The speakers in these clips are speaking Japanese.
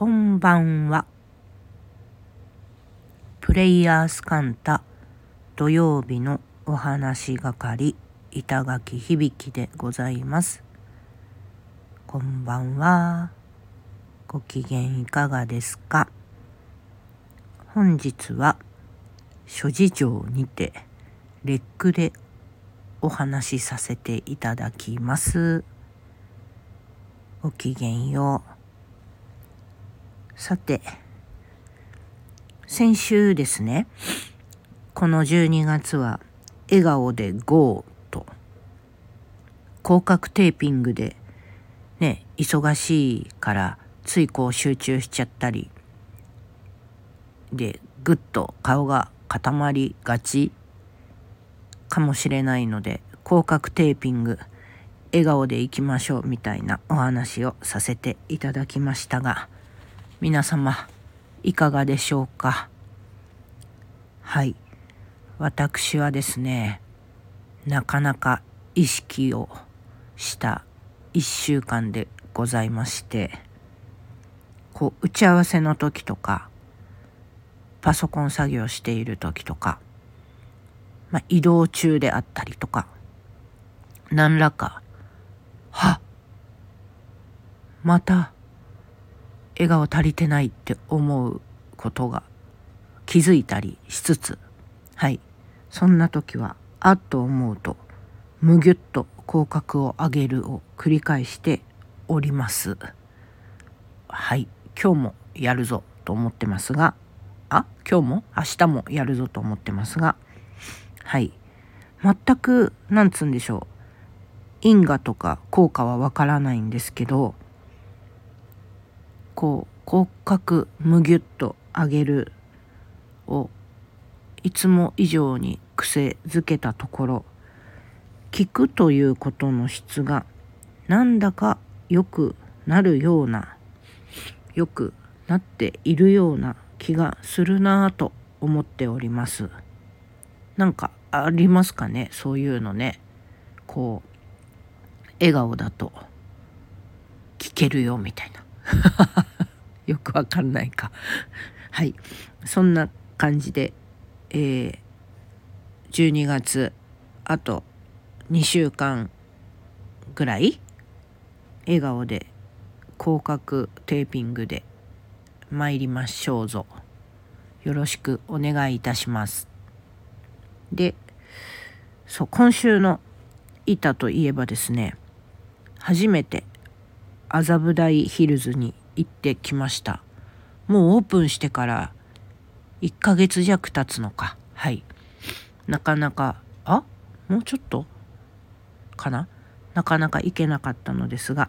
こんばんは。プレイヤースカンタ土曜日のお話係板垣響でございます。こんばんは。ご機嫌いかがですか？本日は諸事情にてレックでお話しさせていただきます。ごきげんよう。さて、先週ですね、この12月は笑顔で GO と広角テーピングでね、忙しいからついこう集中しちゃったりでぐっと顔が固まりがちかもしれないので広角テーピング笑顔でいきましょうみたいなお話をさせていただきましたが皆様いかがでしょうか？はい。私はですねなかなか意識をした1週間でございましてこう打ち合わせの時とかパソコン作業している時とか、まあ、移動中であったりとか何らかはまた笑顔足りてないって思うことが気づいたりしつつはい。そんな時はあっと思うとむぎゅっと口角を上げるを繰り返しております。はい。今日もやるぞと思ってますがあ？今日も？明日もやるぞと思ってますがはい。全くなんつうんでしょう。因果とか効果はわからないんですけどこう骨格むぎゅっと上げるをいつも以上に癖づけたところ聞くということの質がなんだか良くなるような良くなっているような気がするなぁと思っております。なんかありますかね？そういうのね。こう笑顔だと聞けるよみたいな。よくわかんないか。はい。そんな感じで、えー、12月あと2週間ぐらい笑顔で広角テーピングで参りましょうぞ。よろしくお願いいたします。でそう今週の板といえばですね初めて麻布台ヒルズに行ってきました。もうオープンしてから1ヶ月弱経つのか。はい。なかなかあ？もうちょっと？かな？なかなか行けなかったのですが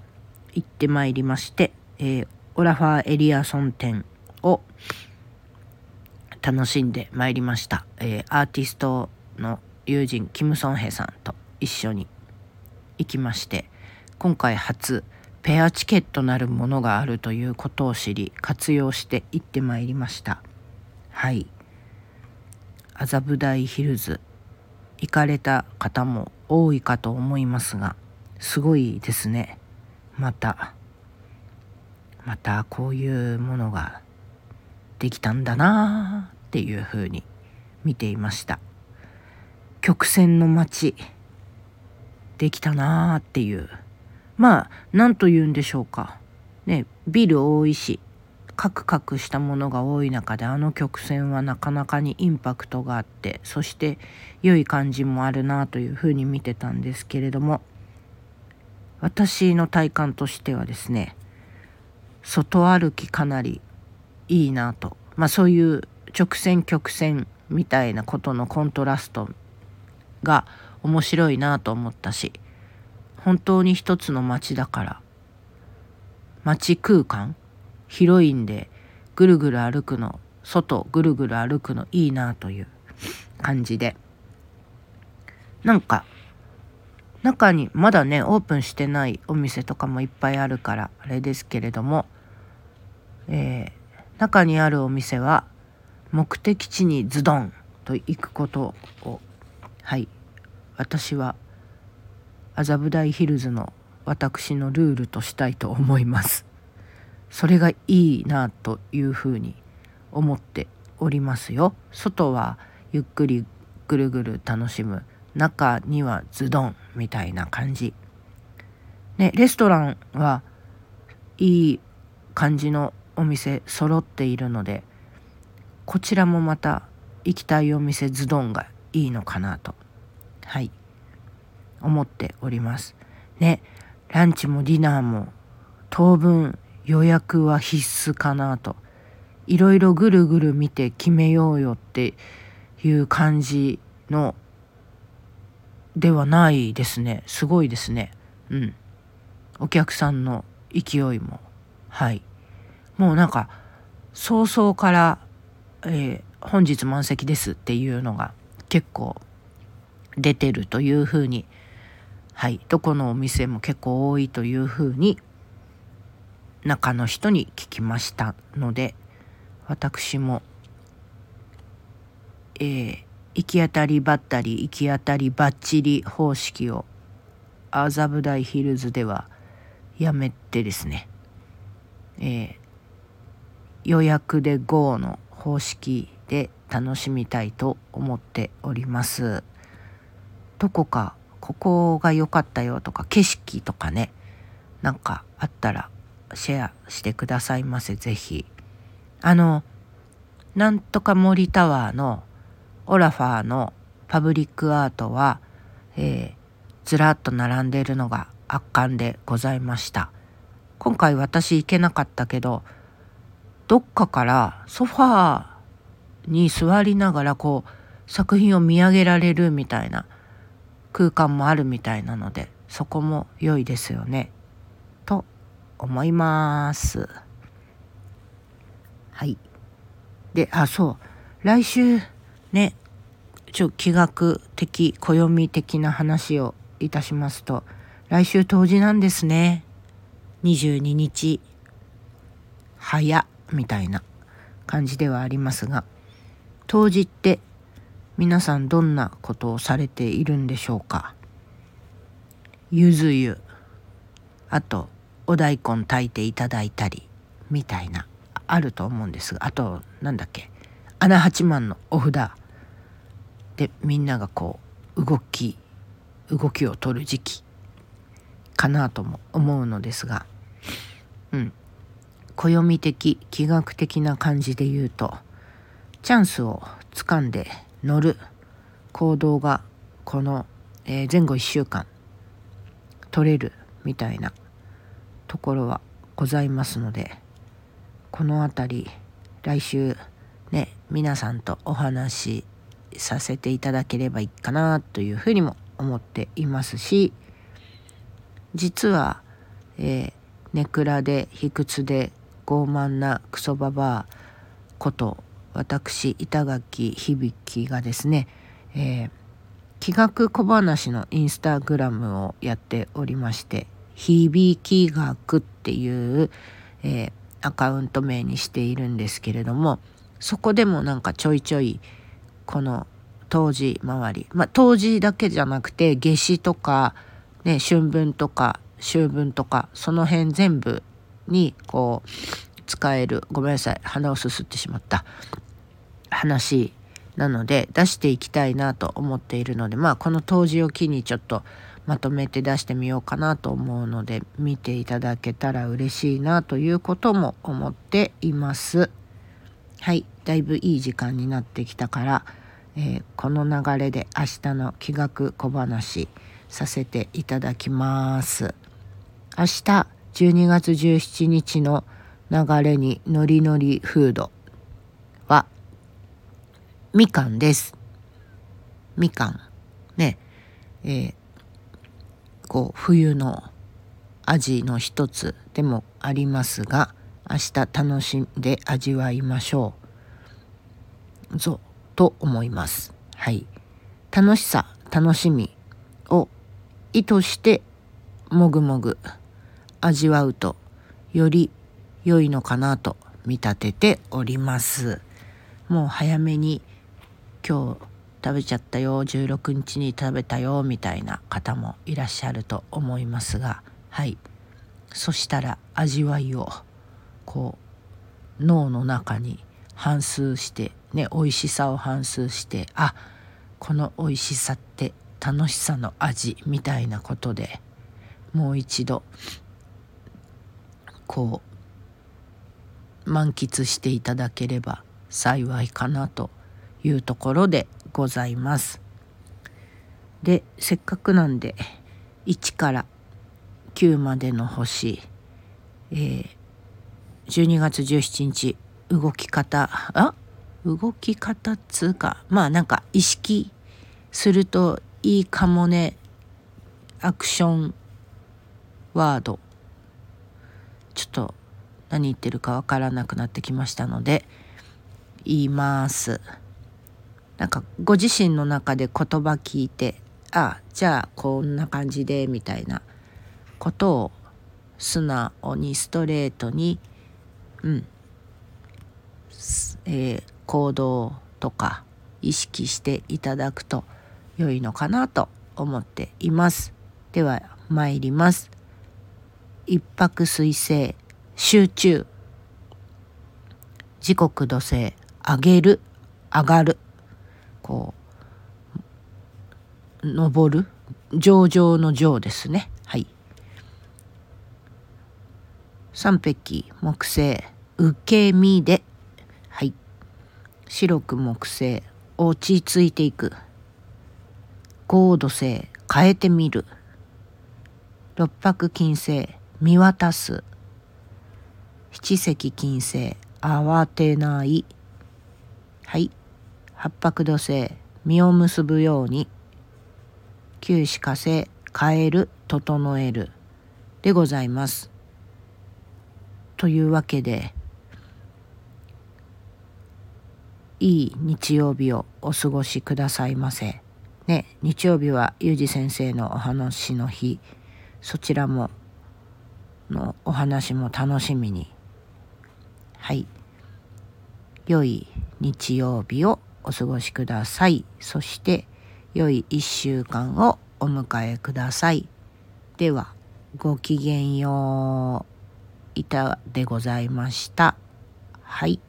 行ってまいりまして、えー、オラファーエリアソン展を楽しんでまいりました、えー、アーティストの友人キム・ソンヘさんと一緒に行きまして今回初ペアチケットなるものがあるということを知り活用して行ってまいりました。はい。麻布台ヒルズ行かれた方も多いかと思いますがすごいですね。またまたこういうものができたんだなあっていうふうに見ていました。曲線の街できたなあっていうまあ何と言うんでしょうか。ねビル多いしカクカクしたものが多い中であの曲線はなかなかにインパクトがあってそして良い感じもあるなというふうに見てたんですけれども私の体感としてはですね外歩きかなりいいなと。まあそういう直線曲線みたいなことのコントラストが面白いなと思ったし本当に一つの街だから。街空間？広いんでぐるぐる歩くの外ぐるぐる歩くのいいなという感じで。なんか中にまだねオープンしてないお店とかもいっぱいあるからあれですけれども、えー、中にあるお店は目的地にズドンと行くことをはい私は麻布台ヒルズの私のルールとしたいと思います。それがいいなというふうに思っておりますよ。外はゆっくりぐるぐる楽しむ中にはズドンみたいな感じ。ね、レストランはいい感じのお店揃っているのでこちらもまた行きたいお店ズドンがいいのかなとはい思っております。ね。ランチもディナーも当分予約は必須かなと。いろいろぐるぐる見て決めようよっていう感じのではないですね。すごいですね。うん。お客さんの勢いも。はい。もうなんか早々から、えー、本日満席ですっていうのが結構出てるというふうにはいどこのお店も結構多いというふうに中の人に聞きましたので私もえー、行き当たりばったり行き当たりばっちり方式を麻布台ヒルズではやめてですね、えー、予約で GO の方式で楽しみたいと思っております。どこかここが良かったよとか景色とかねなんかあったらシェアしてくださいませ是非あのなんとか森タワーのオラファーのパブリックアートは、えー、ずらっと並んでいるのが圧巻でございました。今回私行けなかったけどどっかからソファーに座りながらこう作品を見上げられるみたいな空間もあるみたいなのでそこも良いですよね。と思います。はい。であそう。来週ねちょ気学的暦的な話をいたしますと来週冬至なんですね。22日。早みたいな感じではありますが冬至って皆さんどんなことをされているんでしょうか？ゆず湯。あとお大根炊いていただいたりみたいなあると思うんですがあとなんだっけ穴八幡のお札。でみんながこう動き動きを取る時期かなとも思うのですがうん。暦的気学的な感じで言うとチャンスをつかんで乗る行動がこの、え前後1週間取れるみたいなところはございますのでこの辺り来週ね皆さんとお話しさせていただければいいかなというふうにも思っていますし実は、えー、ネクラで卑屈で傲慢なクソババアこと私板垣響がですね、えー、気学小話のインスタグラムをやっておりまして「響き学」っていう、えー、アカウント名にしているんですけれどもそこでもなんかちょいちょいこの冬至周りまあ冬至だけじゃなくて夏至とか、ね、春分とか秋分とかその辺全部にこう使える。ごめんなさい。鼻をすすってしまった。話なので出していきたいなと思っているのでまあこの当時を機にちょっとまとめて出してみようかなと思うので見ていただけたら嬉しいなということも思っています。はい。だいぶいい時間になってきたから、えー、この流れで明日の気学小話させていただきます。明日12月17日の流れにノリノリフードはみかんです。みかん。ね。えー、こう冬の味の一つでもありますが明日楽しんで味わいましょう。ぞと思います。はい。楽しさ楽しみを意図してもぐもぐ味わうとより良いのかなと見立てております。もう早めに今日食べちゃったよ。16日に食べたよみたいな方もいらっしゃると思いますが。はい。そしたら味わいをこう脳の中に反芻してね美味しさを反芻してあこの美味しさって楽しさの味みたいなことでもう一度こう満喫していただければ幸いかなというところでございます。でせっかくなんで1から9までの星、えー、12月17日動き方あ動き方っつうかまあなんか意識するといいかもねアクションワードちょっと何言ってるかわからなくなってきましたので言いますなんかご自身の中で言葉聞いてあじゃあこんな感じでみたいなことを素直にストレートにうんえー、行動とか意識していただくと良いのかなと思っています。では参ります。一泊水星集中。時刻土星上げる上がる。こう登る。上々の上ですね。はい。三匹木星受け身で。はい。白く木星落ち着いていく。高度星変えてみる。六白金星見渡す。七石金星。慌てない。はい。八白土星。実を結ぶように。九死火星。変える。整える。でございます。というわけでいい日曜日をお過ごしくださいませ。ね、日曜日はゆうじ先生のお話の日。そちらものお話も楽しみに。はい。良い日曜日をお過ごしください。そして良い1週間をお迎えください。ではごきげんよう。いたでございました。はい。